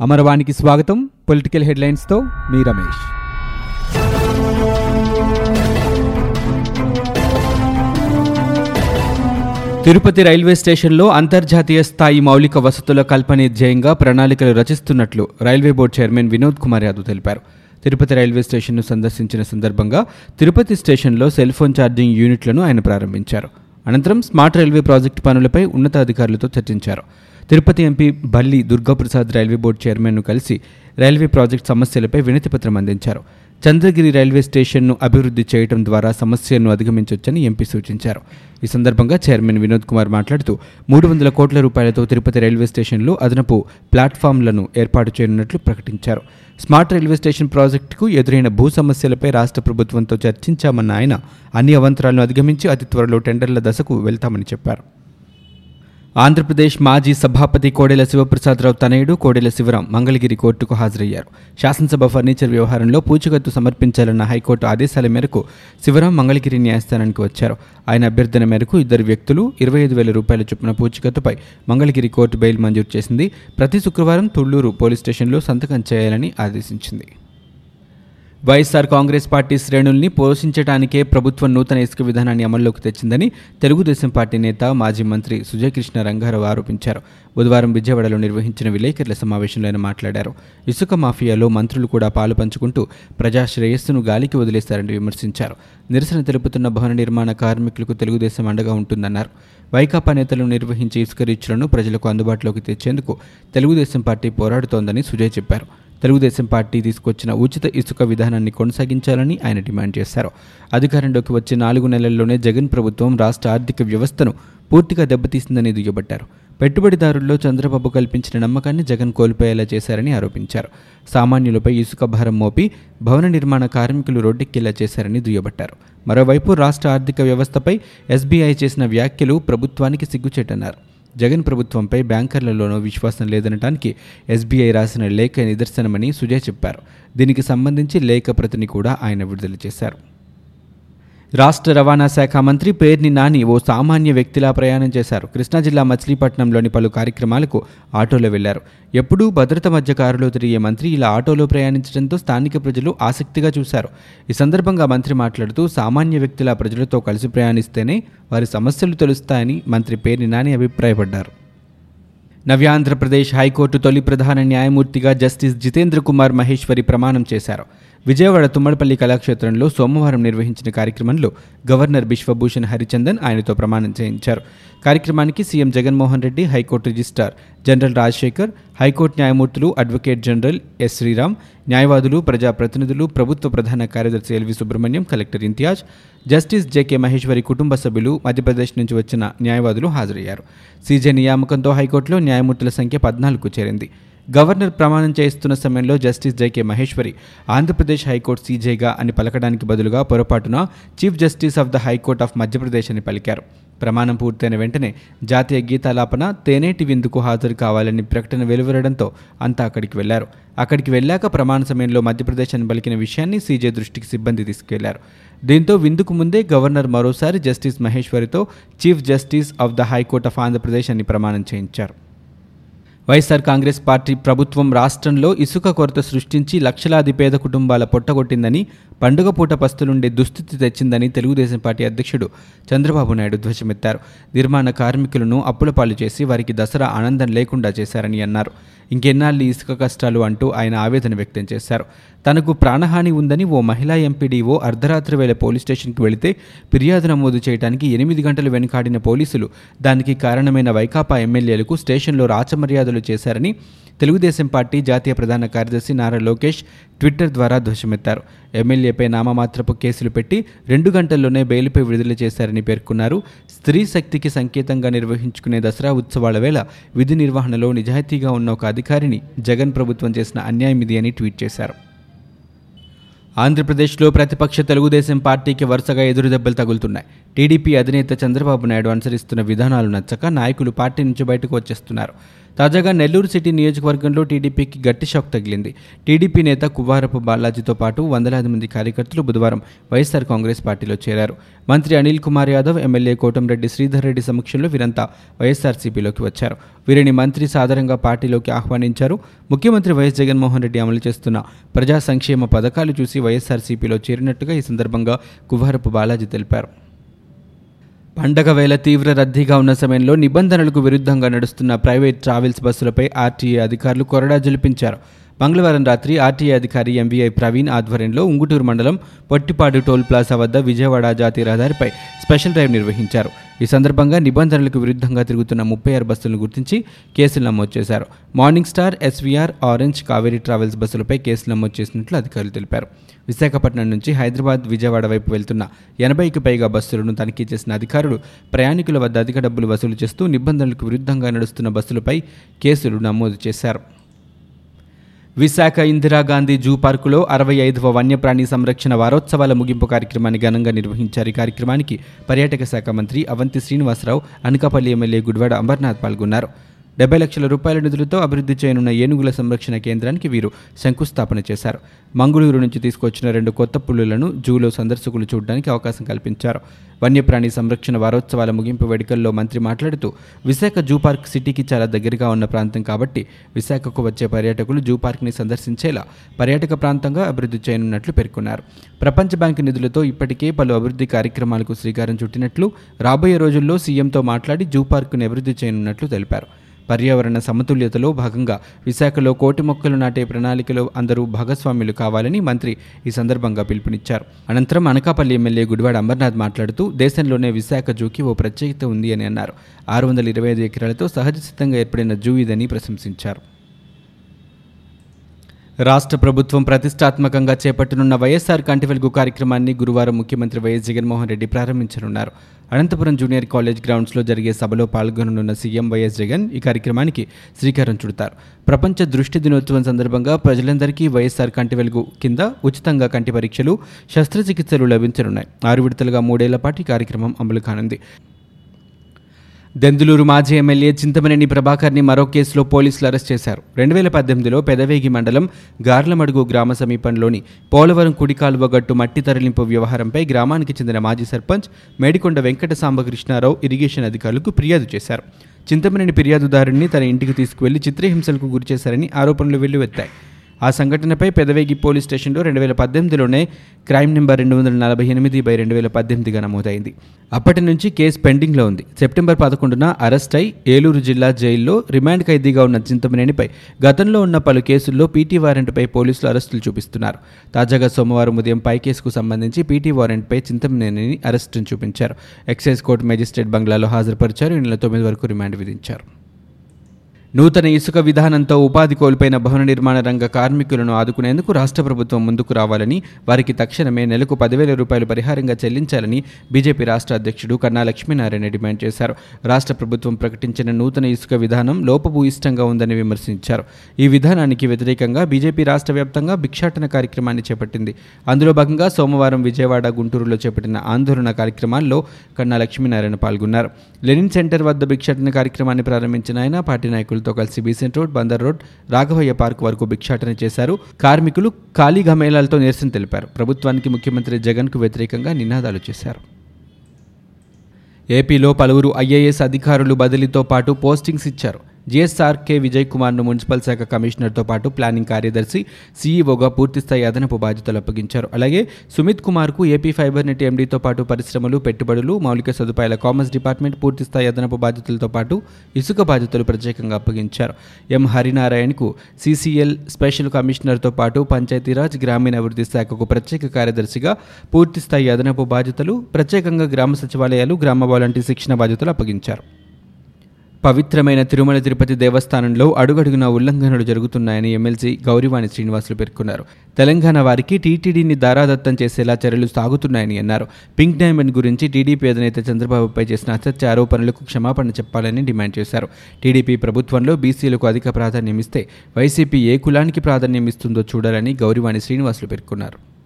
అమరవాణికి స్వాగతం. పొలిటికల్ హెడ్లైన్స్తో మీ రమేష్. తిరుపతి రైల్వే స్టేషన్లో అంతర్జాతీయ స్థాయి మౌలిక వసతుల కల్పన ధ్యేయంగా ప్రణాళికలు రచిస్తున్నట్లు railway board chairman Vinod Kumar Yadav తెలిపారు. తిరుపతి రైల్వే స్టేషన్ను సందర్శించిన సందర్భంగా తిరుపతి స్టేషన్లో సెల్ ఫోన్ ఛార్జింగ్ యూనిట్లను ఆయన ప్రారంభించారు. అనంతరం స్మార్ట్ రైల్వే ప్రాజెక్టు పనులపై ఉన్నతాధికారులతో చర్చించారు. తిరుపతి ఎంపీ బల్లి దుర్గాప్రసాద్ రైల్వే బోర్డు చైర్మన్ను కలిసి రైల్వే ప్రాజెక్టు సమస్యలపై వినతిపత్రం అందించారు. చంద్రగిరి రైల్వే స్టేషన్ను అభివృద్ధి చేయడం ద్వారా సమస్యను అధిగమించవచ్చని ఎంపీ సూచించారు. ఈ సందర్భంగా చైర్మన్ వినోద్ కుమార్ మాట్లాడుతూ మూడు వందల కోట్ల రూపాయలతో తిరుపతి రైల్వే స్టేషన్లో అదనపు ప్లాట్ఫామ్లను ఏర్పాటు చేయనున్నట్లు ప్రకటించారు. స్మార్ట్ రైల్వే స్టేషన్ ప్రాజెక్టుకు ఎదురైన భూ సమస్యలపై రాష్ట్ర ప్రభుత్వంతో చర్చించామన్న ఆయన అన్ని అవంతరాలను అధిగమించి అతి త్వరలో టెండర్ల దశకు వెళ్తామని చెప్పారు. ఆంధ్రప్రదేశ్ మాజీ సభాపతి కోడెల శివప్రసాదరావు తనయుడు కోడెల శివరాం మంగళగిరి కోర్టుకు హాజరయ్యారు. శాసనసభ ఫర్నిచర్ వ్యవహారంలో పూచికత్తు సమర్పించాలన్న హైకోర్టు ఆదేశాల మేరకు శివరాం మంగళగిరి న్యాయస్థానానికి వచ్చారు. ఆయన అభ్యర్థన మేరకు ఇద్దరు వ్యక్తులు ఇరవై ఐదు వేల రూపాయల చొప్పున పూచికత్తుపై మంగళగిరి కోర్టు బెయిల్ మంజూరు చేసింది. ప్రతి శుక్రవారం తుళ్ళూరు పోలీస్ స్టేషన్లో సంతకం చేయాలని ఆదేశించింది. వైఎస్ఆర్ కాంగ్రెస్ పార్టీ శ్రేణుల్ని పోషించడానికే ప్రభుత్వం నూతన ఇసుక విధానాన్ని అమల్లోకి తెచ్చిందని తెలుగుదేశం పార్టీ నేత మాజీ మంత్రి సుజయకృష్ణ రంగారావు ఆరోపించారు. బుధవారం విజయవాడలో నిర్వహించిన విలేకరుల సమావేశంలో ఆయన మాట్లాడారు. ఇసుక మాఫియాలో మంత్రులు కూడా పాలు పంచుకుంటూ ప్రజా శ్రేయస్సును గాలికి వదిలేశారని విమర్శించారు. నిరసన తెలుపుతున్న భవన నిర్మాణ కార్మికులకు తెలుగుదేశం అండగా ఉంటుందన్నారు. వైకాపా నేతలు నిర్వహించే ఇసుక రీచ్లను ప్రజలకు అందుబాటులోకి తెచ్చేందుకు తెలుగుదేశం పార్టీ పోరాడుతోందని సుజయ్ చెప్పారు. తెలుగుదేశం పార్టీ తీసుకొచ్చిన ఉచిత ఇసుక విధానాన్ని కొనసాగించాలని ఆయన డిమాండ్ చేశారు. అధికారంలోకి వచ్చే నాలుగు నెలల్లోనే జగన్ ప్రభుత్వం రాష్ట్ర ఆర్థిక వ్యవస్థను పూర్తిగా దెబ్బతీసిందని దుయ్యబట్టారు. పెట్టుబడిదారుల్లో చంద్రబాబు కల్పించిన నమ్మకాన్ని జగన్ కోల్పోయేలా చేశారని ఆరోపించారు. సామాన్యులపై ఇసుక భారం మోపి భవన నిర్మాణ కార్మికులు రోడ్డెక్కేలా చేశారని దుయ్యబట్టారు. మరోవైపు రాష్ట్ర ఆర్థిక వ్యవస్థపై ఎస్బీఐ చేసిన వ్యాఖ్యలు ప్రభుత్వానికి సిగ్గుచేటన్నారు. జగన్ ప్రభుత్వంపై బ్యాంకర్లలోనూ విశ్వాసం లేదనటానికి ఎస్బీఐ రాసిన లేఖ నిదర్శనమని సుజయ్ చెప్పారు. దీనికి సంబంధించి లేఖ ప్రతిని కూడా ఆయన విడుదల చేశారు. రాష్ట్ర రవాణా శాఖ మంత్రి పేర్ని నాని ఓ సామాన్య వ్యక్తిలా ప్రయాణం చేశారు. కృష్ణా జిల్లా మచిలీపట్నంలోని పలు కార్యక్రమాలకు ఆటోలో వెళ్ళారు. ఎప్పుడూ భద్రత మధ్య కారులో తిరిగే మంత్రి ఇలా ఆటోలో ప్రయాణించడంతో స్థానిక ప్రజలు ఆసక్తిగా చూశారు. ఈ సందర్భంగా మంత్రి మాట్లాడుతూ సామాన్య వ్యక్తిలా ప్రజలతో కలిసి ప్రయాణిస్తేనే వారి సమస్యలు తెలుస్తాయని మంత్రి పేర్ని నాని అభిప్రాయపడ్డారు. నవ్యాంధ్రప్రదేశ్ హైకోర్టు తొలి ప్రధాన న్యాయమూర్తిగా జస్టిస్ జితేంద్ర కుమార్ మహేశ్వరి ప్రమాణం చేశారు. విజయవాడ తుమ్మడపల్లి కళాక్షేత్రంలో సోమవారం నిర్వహించిన కార్యక్రమంలో గవర్నర్ బిశ్వభూషణ్ హరిచందన్ ఆయనతో ప్రమాణం చేయించారు. కార్యక్రమానికి CM Jaganmohan Reddy high court registrar general Rajasekhar high court న్యాయమూర్తులు అడ్వకేట్ జనరల్ ఎస్ శ్రీరామ్ న్యాయవాదులు ప్రజాప్రతినిధులు ప్రభుత్వ ప్రధాన కార్యదర్శి L V Subrahmanyam collector Imtiaz justice J K Maheshwari కుటుంబ సభ్యులు మధ్యప్రదేశ్ నుంచి వచ్చిన న్యాయవాదులు హాజరయ్యారు. సీజే నియామకంతో హైకోర్టులో న్యాయమూర్తుల సంఖ్య పద్నాలుగు చేరింది. గవర్నర్ ప్రమాణం చేస్తున్న సమయంలో justice J K Maheshwari Andhra Pradesh high court సీజేగా అని పలకడానికి బదులుగా పొరపాటున chief justice of the high court of Madhya Pradesh అని పలికారు. ప్రమాణం పూర్తయిన వెంటనే జాతీయ గీతాలాపన తేనేటి విందుకు హాజరు కావాలని ప్రకటన వెలువరడంతో అంతా అక్కడికి వెళ్ళారు. అక్కడికి వెళ్ళాక ప్రమాణ సమయంలో మధ్యప్రదేశ్ అని పలికిన విషయాన్ని సీజే దృష్టికి సిబ్బంది తీసుకెళ్ళారు. దీంతో విందుకు ముందే గవర్నర్ మరోసారి justice మహేశ్వరితో chief justice of the high court of Andhra Pradesh అని ప్రమాణం చేయించారు. వైఎస్ఆర్ కాంగ్రెస్ పార్టీ ప్రభుత్వం రాష్ట్రంలో ఇసుక కొరత సృష్టించి లక్షలాది పేద కుటుంబాల పొట్టగొట్టిందని పండుగ పూట పస్తులుండే దుస్థితి తెచ్చిందని తెలుగుదేశం పార్టీ అధ్యక్షుడు చంద్రబాబు నాయుడు ధ్వజమెత్తారు. నిర్మాణ కార్మికులను అప్పుల పాలు చేసి వారికి దసరా ఆనందం లేకుండా చేశారని అన్నారు. ఇంకెన్నాళ్ళు ఇసుక కష్టాలు అంటూ ఆయన ఆవేదన వ్యక్తం చేశారు. తనకు ప్రాణహాని ఉందని ఓ మహిళా ఎంపీడీఓ అర్ధరాత్రి వేళ పోలీస్ స్టేషన్కి వెళితే ఫిర్యాదు నమోదు చేయడానికి ఎనిమిది గంటలు వెనుకాడిన పోలీసులు దానికి కారణమైన వైకాపా ఎమ్మెల్యేలకు స్టేషన్లో రాచమర్యాదలు చేశారని తెలుగుదేశం పార్టీ జాతీయ ప్రధాన కార్యదర్శి నారా లోకేష్ ట్విట్టర్ ద్వారా ధ్వజమెత్తారు. ఎమ్మెల్యేపై నామమాత్రపు కేసులు పెట్టి రెండు గంటల్లోనే బెయిల్పై విడుదల చేశారని పేర్కొన్నారు. స్త్రీ శక్తికి సంకేతంగా నిర్వహించుకునే దసరా ఉత్సవాల వేళ విధి నిర్వహణలో నిజాయితీగా ఉన్న ఒక అధికారిని జగన్ ప్రభుత్వం చేసిన అన్యాయం ఇది అని ట్వీట్ చేశారు. ఆంధ్రప్రదేశ్లో ప్రతిపక్ష తెలుగుదేశం పార్టీకి వరుసగా ఎదురుదెబ్బలు తగులుతున్నాయి. టీడీపీ అధినేత చంద్రబాబు నాయుడు అనుసరిస్తున్న విధానాలు నచ్చక నాయకులు పార్టీ నుంచి బయటకు వచ్చేస్తున్నారు. తాజాగా నెల్లూరు సిటీ నియోజకవర్గంలో టీడీపీకి గట్టి షాక్ తగిలింది. టీడీపీ నేత కువ్వారపు బాలాజీతో పాటు వందలాది మంది కార్యకర్తలు బుధవారం వైఎస్ఆర్ కాంగ్రెస్ పార్టీలో చేరారు. మంత్రి అనిల్ కుమార్ యాదవ్ ఎమ్మెల్యే కోటంరెడ్డి శ్రీధర్ రెడ్డి సమక్షంలో వీరంతా వైఎస్ఆర్సీపీలోకి వచ్చారు. వీరిని మంత్రి సాధారణంగా పార్టీలోకి ఆహ్వానించారు. ముఖ్యమంత్రి వైఎస్ జగన్మోహన్ రెడ్డి అమలు చేస్తున్న ప్రజా సంక్షేమ పథకాలు చూసి వైఎస్ఆర్సీపీలో చేరినట్టుగా ఈ సందర్భంగా కువ్వారపు బాలాజీ తెలిపారు. పండగ వేళ తీవ్ర రద్దీగా ఉన్న సమయంలో నిబంధనలకు విరుద్ధంగా నడుస్తున్న ప్రైవేట్ ట్రావెల్స్ బస్సులపై ఆర్టీఏ అధికారులు కొరడా జలిపించారు. మంగళవారం రాత్రి ఆర్టీఐ అధికారి ఎంవీఐ ప్రవీణ్ ఆధ్వర్యంలో ఉంగుటూరు మండలం పొట్టిపాడు టోల్ ప్లాజా వద్ద విజయవాడ జాతీయ రహదారిపై స్పెషల్ డ్రైవ్ నిర్వహించారు. ఈ సందర్భంగా నిబంధనలకు విరుద్ధంగా తిరుగుతున్న ముప్పై ఆరు బస్సులను గుర్తించి కేసులు నమోదు చేశారు. Morning star SVR orange Kaveri travels బస్సులపై కేసులు నమోదు చేసినట్లు అధికారులు తెలిపారు. విశాఖపట్నం నుంచి హైదరాబాద్ విజయవాడ వైపు వెళ్తున్న ఎనభైకి పైగా బస్సులను తనిఖీ చేసిన అధికారులు ప్రయాణికుల వద్ద అధిక డబ్బులు వసూలు చేస్తూ నిబంధనలకు విరుద్ధంగా నడుస్తున్న బస్సులపై కేసులు నమోదు చేశారు. విశాఖ ఇందిరాగాంధీ జూ పార్కులో అరవై ఐదవ వన్యప్రాణి సంరక్షణ వారోత్సవాల ముగింపు కార్యక్రమాన్ని ఘనంగా నిర్వహించారు. ఈ కార్యక్రమానికి పర్యాటక శాఖ మంత్రి అవంతి శ్రీనివాసరావు అనకాపల్లి ఎమ్మెల్యే గుడివాడ అంబర్నాథ్ పాల్గొన్నారు. డెబ్బై లక్షల రూపాయల నిధులతో అభివృద్ధి చేయనున్న ఏనుగుల సంరక్షణ కేంద్రానికి వీరు శంకుస్థాపన చేశారు. మంగళూరు నుంచి తీసుకొచ్చిన రెండు కొత్త పులులను జూలో సందర్శకులు చూడడానికి అవకాశం కల్పించారు. వన్యప్రాణి సంరక్షణ వారోత్సవాల ముగింపు వేడుకల్లో మంత్రి మాట్లాడుతూ విశాఖ జూ పార్క్ సిటీకి చాలా దగ్గరగా ఉన్న ప్రాంతం కాబట్టి విశాఖకు వచ్చే పర్యాటకులు జూ పార్క్ని సందర్శించేలా పర్యాటక ప్రాంతంగా అభివృద్ధి చేయనున్నట్లు పేర్కొన్నారు. ప్రపంచ బ్యాంకు నిధులతో ఇప్పటికే పలు అభివృద్ధి కార్యక్రమాలకు శ్రీకారం చుట్టినట్లు రాబోయే రోజుల్లో సీఎంతో మాట్లాడి జూ పార్కును అభివృద్ధి చేయనున్నట్లు తెలిపారు. పర్యావరణ సమతుల్యతలో భాగంగా విశాఖలో కోటి మొక్కలు నాటే ప్రణాళికలో అందరూ భాగస్వాములు కావాలని మంత్రి ఈ సందర్భంగా పిలుపునిచ్చారు. అనంతరం అనకాపల్లి ఎమ్మెల్యే గుడివాడ అమర్నాథ్ మాట్లాడుతూ దేశంలోనే విశాఖ జూకి ఓ ప్రత్యేకత ఉంది అని అన్నారు. ఆరు వందల ఇరవై ఐదు ఎకరాలతో సహజ సిద్ధంగా ఏర్పడిన జూ ఇదని ప్రశంసించారు. రాష్ట్ర ప్రభుత్వం ప్రతిష్టాత్మకంగా చేపట్టనున్న వైఎస్ఆర్ కంటి వెలుగు కార్యక్రమాన్ని గురువారం ముఖ్యమంత్రి వైఎస్ జగన్మోహన్ రెడ్డి ప్రారంభించనున్నారు. అనంతపురం జూనియర్ కాలేజ్ గ్రౌండ్స్లో జరిగే సభలో పాల్గొననున్న సీఎం వైఎస్ జగన్ ఈ కార్యక్రమానికి శ్రీకారం చుడతారు. ప్రపంచ దృష్టి దినోత్సవం సందర్భంగా ప్రజలందరికీ వైఎస్ఆర్ కంటి వెలుగు కింద ఉచితంగా కంటి పరీక్షలు శస్త్రచికిత్సలు లభించనున్నాయి. ఆరు విడతలుగా మూడేళ్ళ పాటు ఈ కార్యక్రమం అమలు కానుంది. దెందులూరు మాజీ ఎమ్మెల్యే చింతమనేని ప్రభాకర్ని మరో కేసులో పోలీసులు అరెస్ట్ చేశారు. రెండు వేల పద్దెనిమిదిలో పెదవేగి మండలం గార్లమడుగు గ్రామ సమీపంలోని పోలవరం కుడి కాలువ గట్టు మట్టి తరలింపు వ్యవహారంపై గ్రామానికి చెందిన మాజీ సర్పంచ్ మేడికొండ వెంకట సాంబకృష్ణారావు ఇరిగేషన్ అధికారులకు ఫిర్యాదు చేశారు. చింతమనేని ఫిర్యాదుదారుణ్ణి తన ఇంటికి తీసుకువెళ్ళి చిత్రహింసలకు గురిచేశారని ఆరోపణలు వెల్లువెత్తాయి. ఆ సంఘటనపై పెదవేగి పోలీస్ స్టేషన్లో రెండు వేల పద్దెనిమిదిలోనే క్రైమ్ నెంబర్ రెండు వందల నలభై ఎనిమిది బై రెండు వేల పద్దెనిమిదిగా నమోదైంది. అప్పటి నుంచి కేసు పెండింగ్లో ఉంది. సెప్టెంబర్ పదకొండున అరెస్ట్ అయి ఏలూరు జిల్లా జైల్లో రిమాండ్ ఖైదీగా ఉన్న చింతమనేనిపై గతంలో ఉన్న పలు కేసుల్లో పీటీ వారెంట్పై పోలీసులు అరెస్టులు చూపిస్తున్నారు. తాజాగా సోమవారం ఉదయం పై కేసుకు సంబంధించి పీటీ వారెంట్పై చింతమనేనిని అరెస్టును చూపించారు. ఎక్సైజ్ కోర్టు మేజిస్ట్రేట్ బంగ్లాలో హాజరుపరిచారు. ఈ నెల తొమ్మిది వరకు రిమాండ్ విధించారు. నూతన ఇసుక విధానంతో ఉపాధి కోల్పోయిన భవన నిర్మాణ రంగ కార్మికులను ఆదుకునేందుకు రాష్ట్ర ప్రభుత్వం ముందుకు రావాలని వారికి తక్షణమే నెలకు పదివేల రూపాయలు పరిహారంగా చెల్లించాలని బీజేపీ రాష్ట్ర అధ్యక్షుడు కన్నా లక్ష్మీనారాయణ డిమాండ్ చేశారు. రాష్ట్ర ప్రభుత్వం ప్రకటించిన నూతన ఇసుక విధానం లోపభూయిష్టంగా ఉందని విమర్శించారు. ఈ విధానానికి వ్యతిరేకంగా బీజేపీ రాష్ట్ర వ్యాప్తంగా భిక్షాటన కార్యక్రమాన్ని చేపట్టింది. అందులో భాగంగా సోమవారం విజయవాడ గుంటూరులో చేపట్టిన ఆందోళన కార్యక్రమాల్లో కన్నా లక్ష్మీనారాయణ పాల్గొన్నారు. లెనిన్ సెంటర్ వద్ద భిక్షాటన కార్యక్రమాన్ని ప్రారంభించిన ఆయన పార్టీ నాయకులు తో కలిసి Besant road Bandar road Raghavaiah park వరకు భిక్షాటన చేశారు. కార్మికులు ఖాళీ గమేళాలతో నిరసన తెలిపారు. ప్రభుత్వానికి ముఖ్యమంత్రి జగన్కు వ్యతిరేకంగా నినాదాలు చేశారు. ఏపీలో పలువురు ఐఏఎస్ అధికారులు బదిలీతో పాటు పోస్టింగ్స్ ఇచ్చారు. జిఎస్ఆర్ కె విజయ్ కుమార్ను మున్సిపల్ శాఖ కమిషనర్తో పాటు ప్లానింగ్ కార్యదర్శి సీఈఓగా పూర్తిస్థాయి అదనపు బాధ్యతలు అప్పగించారు. అలాగే సుమిత్ కుమార్కు ఏపీ ఫైబర్ నెట్ ఎండీతో పాటు పరిశ్రమలు పెట్టుబడులు మౌలిక సదుపాయాల కామర్స్ డిపార్ట్మెంట్ పూర్తిస్థాయి అదనపు బాధ్యతలతో పాటు ఇసుక బాధ్యతలు ప్రత్యేకంగా అప్పగించారు. ఎం హరినారాయణకు సీసీఎల్ స్పెషల్ కమిషనర్తో పాటు పంచాయతీరాజ్ గ్రామీణాభివృద్ధి శాఖకు ప్రత్యేక కార్యదర్శిగా పూర్తిస్థాయి అదనపు బాధ్యతలు ప్రత్యేకంగా గ్రామ సచివాలయాలు గ్రామ వాలంటీ శిక్షణ బాధ్యతలు అప్పగించారు. పవిత్రమైన తిరుమల తిరుపతి దేవస్థానంలో అడుగడుగున ఉల్లంఘనలు జరుగుతున్నాయని ఎమ్మెల్సీ గౌరివాణి శ్రీనివాసులు పేర్కొన్నారు. తెలంగాణ వారికి టీటీడీని దారాదత్తం చేసేలా చర్యలు సాగుతున్నాయని అన్నారు. పింక్ డైమండ్ గురించి టీడీపీ అధినేత చంద్రబాబుపై చేసిన అసత్య ఆరోపణలకు క్షమాపణ చెప్పాలని డిమాండ్ చేశారు. టీడీపీ ప్రభుత్వంలో బీసీలకు అధిక ప్రాధాన్యం ఇస్తే వైసీపీ ఏ కులానికి ప్రాధాన్యం ఇస్తుందో చూడాలని గౌరివాణి శ్రీనివాసులు పేర్కొన్నారు.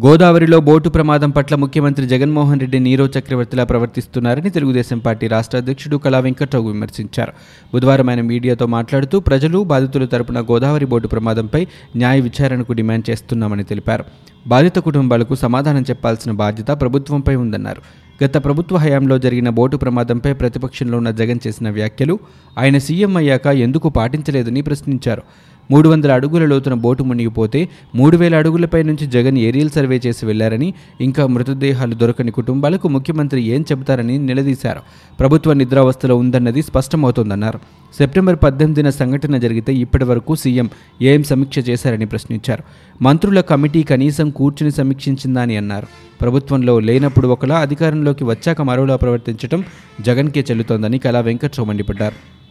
గోదావరిలో బోటు ప్రమాదం పట్ల ముఖ్యమంత్రి జగన్మోహన్ రెడ్డి నీరో చక్రవర్తిలా ప్రవర్తిస్తున్నారని తెలుగుదేశం పార్టీ రాష్ట్ర అధ్యక్షుడు కళా వెంకట్రావు విమర్శించారు. బుధవారం ఆయన మీడియాతో మాట్లాడుతూ ప్రజలు బాధితుల తరపున గోదావరి బోటు ప్రమాదంపై న్యాయ విచారణకు డిమాండ్ చేస్తున్నామని తెలిపారు. బాధిత కుటుంబాలకు సమాధానం చెప్పాల్సిన బాధ్యత ప్రభుత్వంపై ఉందన్నారు. గత ప్రభుత్వ హయాంలో జరిగిన బోటు ప్రమాదంపై ప్రతిపక్షంలో ఉన్న జగన్ చేసిన వ్యాఖ్యలు ఆయన సీఎం అయ్యాక ఎందుకు పాటించలేదని ప్రశ్నించారు. మూడు వందల అడుగుల లోతున బోటు మునిగిపోతే మూడు వేల అడుగులపై నుంచి జగన్ ఏరియల్ సర్వే చేసి వెళ్ళారని ఇంకా మృతదేహాలు దొరకని కుటుంబాలకు ముఖ్యమంత్రి ఏం చెబుతారని నిలదీశారు. ప్రభుత్వ నిద్రావస్థలో ఉందన్నది స్పష్టమవుతోందన్నారు. సెప్టెంబర్ పద్దెనిమిదిన సంఘటన జరిగితే ఇప్పటి వరకు సీఎం ఏం సమీక్ష చేశారని ప్రశ్నించారు. మంత్రుల కమిటీ కనీసం కూర్చుని సమీక్షించిందా అని అన్నారు. ప్రభుత్వంలో లేనప్పుడు ఒకలా అధికారంలోకి వచ్చాక మరోలా ప్రవర్తించడం జగన్కే చెల్లుతోందని కళా వెంకట్రావు మండిపడ్డారు.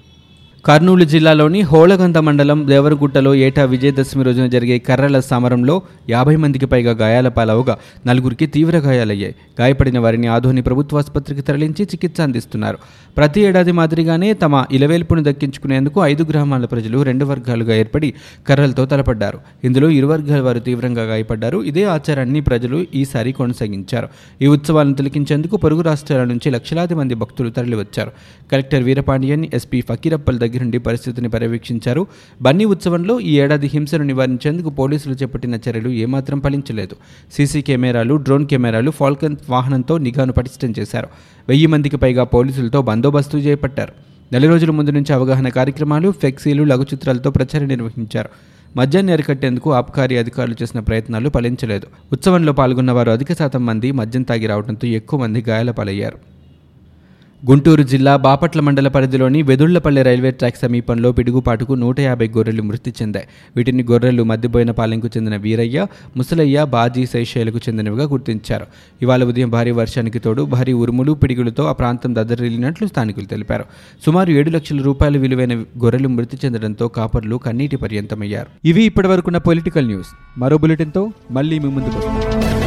కర్నూలు జిల్లాలోని హోళగంధ మండలం దేవరగుట్టలో ఏటా విజయదశమి రోజున జరిగే కర్రల సమరంలో యాభై మందికి పైగా గాయాల పాలవగా నలుగురికి తీవ్ర గాయాలయ్యాయి. గాయపడిన వారిని ఆధోని ప్రభుత్వాసుపత్రికి తరలించి చికిత్స అందిస్తున్నారు. ప్రతి ఏడాది మాదిరిగానే తమ ఇలవేల్పును దక్కించుకునేందుకు ఐదు గ్రామాల ప్రజలు రెండు వర్గాలుగా ఏర్పడి కర్రలతో తలపడ్డారు. ఇందులో ఇరు వర్గాల వారు తీవ్రంగా గాయపడ్డారు. ఇదే ఆచారాన్ని ప్రజలు ఈసారి కొనసాగించారు. ఈ ఉత్సవాలను తిలకించేందుకు పొరుగు రాష్ట్రాల నుంచి లక్షలాది మంది భక్తులు తరలివచ్చారు. కలెక్టర్ వీరపాండియన్ ఎస్పీ ఫకీరప్పల్ దగ్గరుండి పరిస్థితిని పర్యవేక్షించారు. బన్నీ ఉత్సవంలో ఈ ఏడాది హింసను నివారించేందుకు పోలీసులు చేపట్టిన చర్యలు ఏమాత్రం ఫలించలేదు. సీసీ కెమెరాలు డ్రోన్ కెమెరాలు ఫాల్కన్ వాహనంతో నిఘాను పటిష్టం చేశారు. వెయ్యి మందికి పైగా పోలీసులతో బందోబస్తు చేపట్టారు. నెల రోజుల ముందు నుంచి అవగాహన కార్యక్రమాలు ఫ్లెక్సీలు లఘు చిత్రాలతో ప్రచారం నిర్వహించారు. మద్యాన్ని అరికట్టేందుకు ఆబ్కారీ అధికారులు చేసిన ప్రయత్నాలు ఫలించలేదు. ఉత్సవంలో పాల్గొన్న వారు అధిక శాతం మంది మద్యం తాగి రావడంతో ఎక్కువ మంది గాయాల పాలయ్యారు. గుంటూరు జిల్లా బాపట్ల మండల పరిధిలోని వెదుళ్ళపల్లి రైల్వే ట్రాక్ సమీపంలో పిడుగుపాటుకు నూట యాభై గొర్రెలు మృతి చెందాయి. వీటిని గొర్రెలు మద్దిపోయిన పాలెంకు చెందిన వీరయ్య ముసలయ్య బాజీ శైశైలకు చెందినవిగా గుర్తించారు. ఇవాళ ఉదయం భారీ వర్షానికి తోడు భారీ ఉరుములు పిడుగులతో ఆ ప్రాంతం దద్దరిల్లినట్లు స్థానికులు తెలిపారు. సుమారు ఏడు లక్షల రూపాయల విలువైన గొర్రెలు మృతి చెందడంతో కాపర్లు కన్నీటి పర్యంతమయ్యారు. ఇవి ఇప్పటివరకున్న పొలిటికల్ న్యూస్. మరో బులెటిన్తో మళ్ళీ మీ ముందుకు వస్తాం.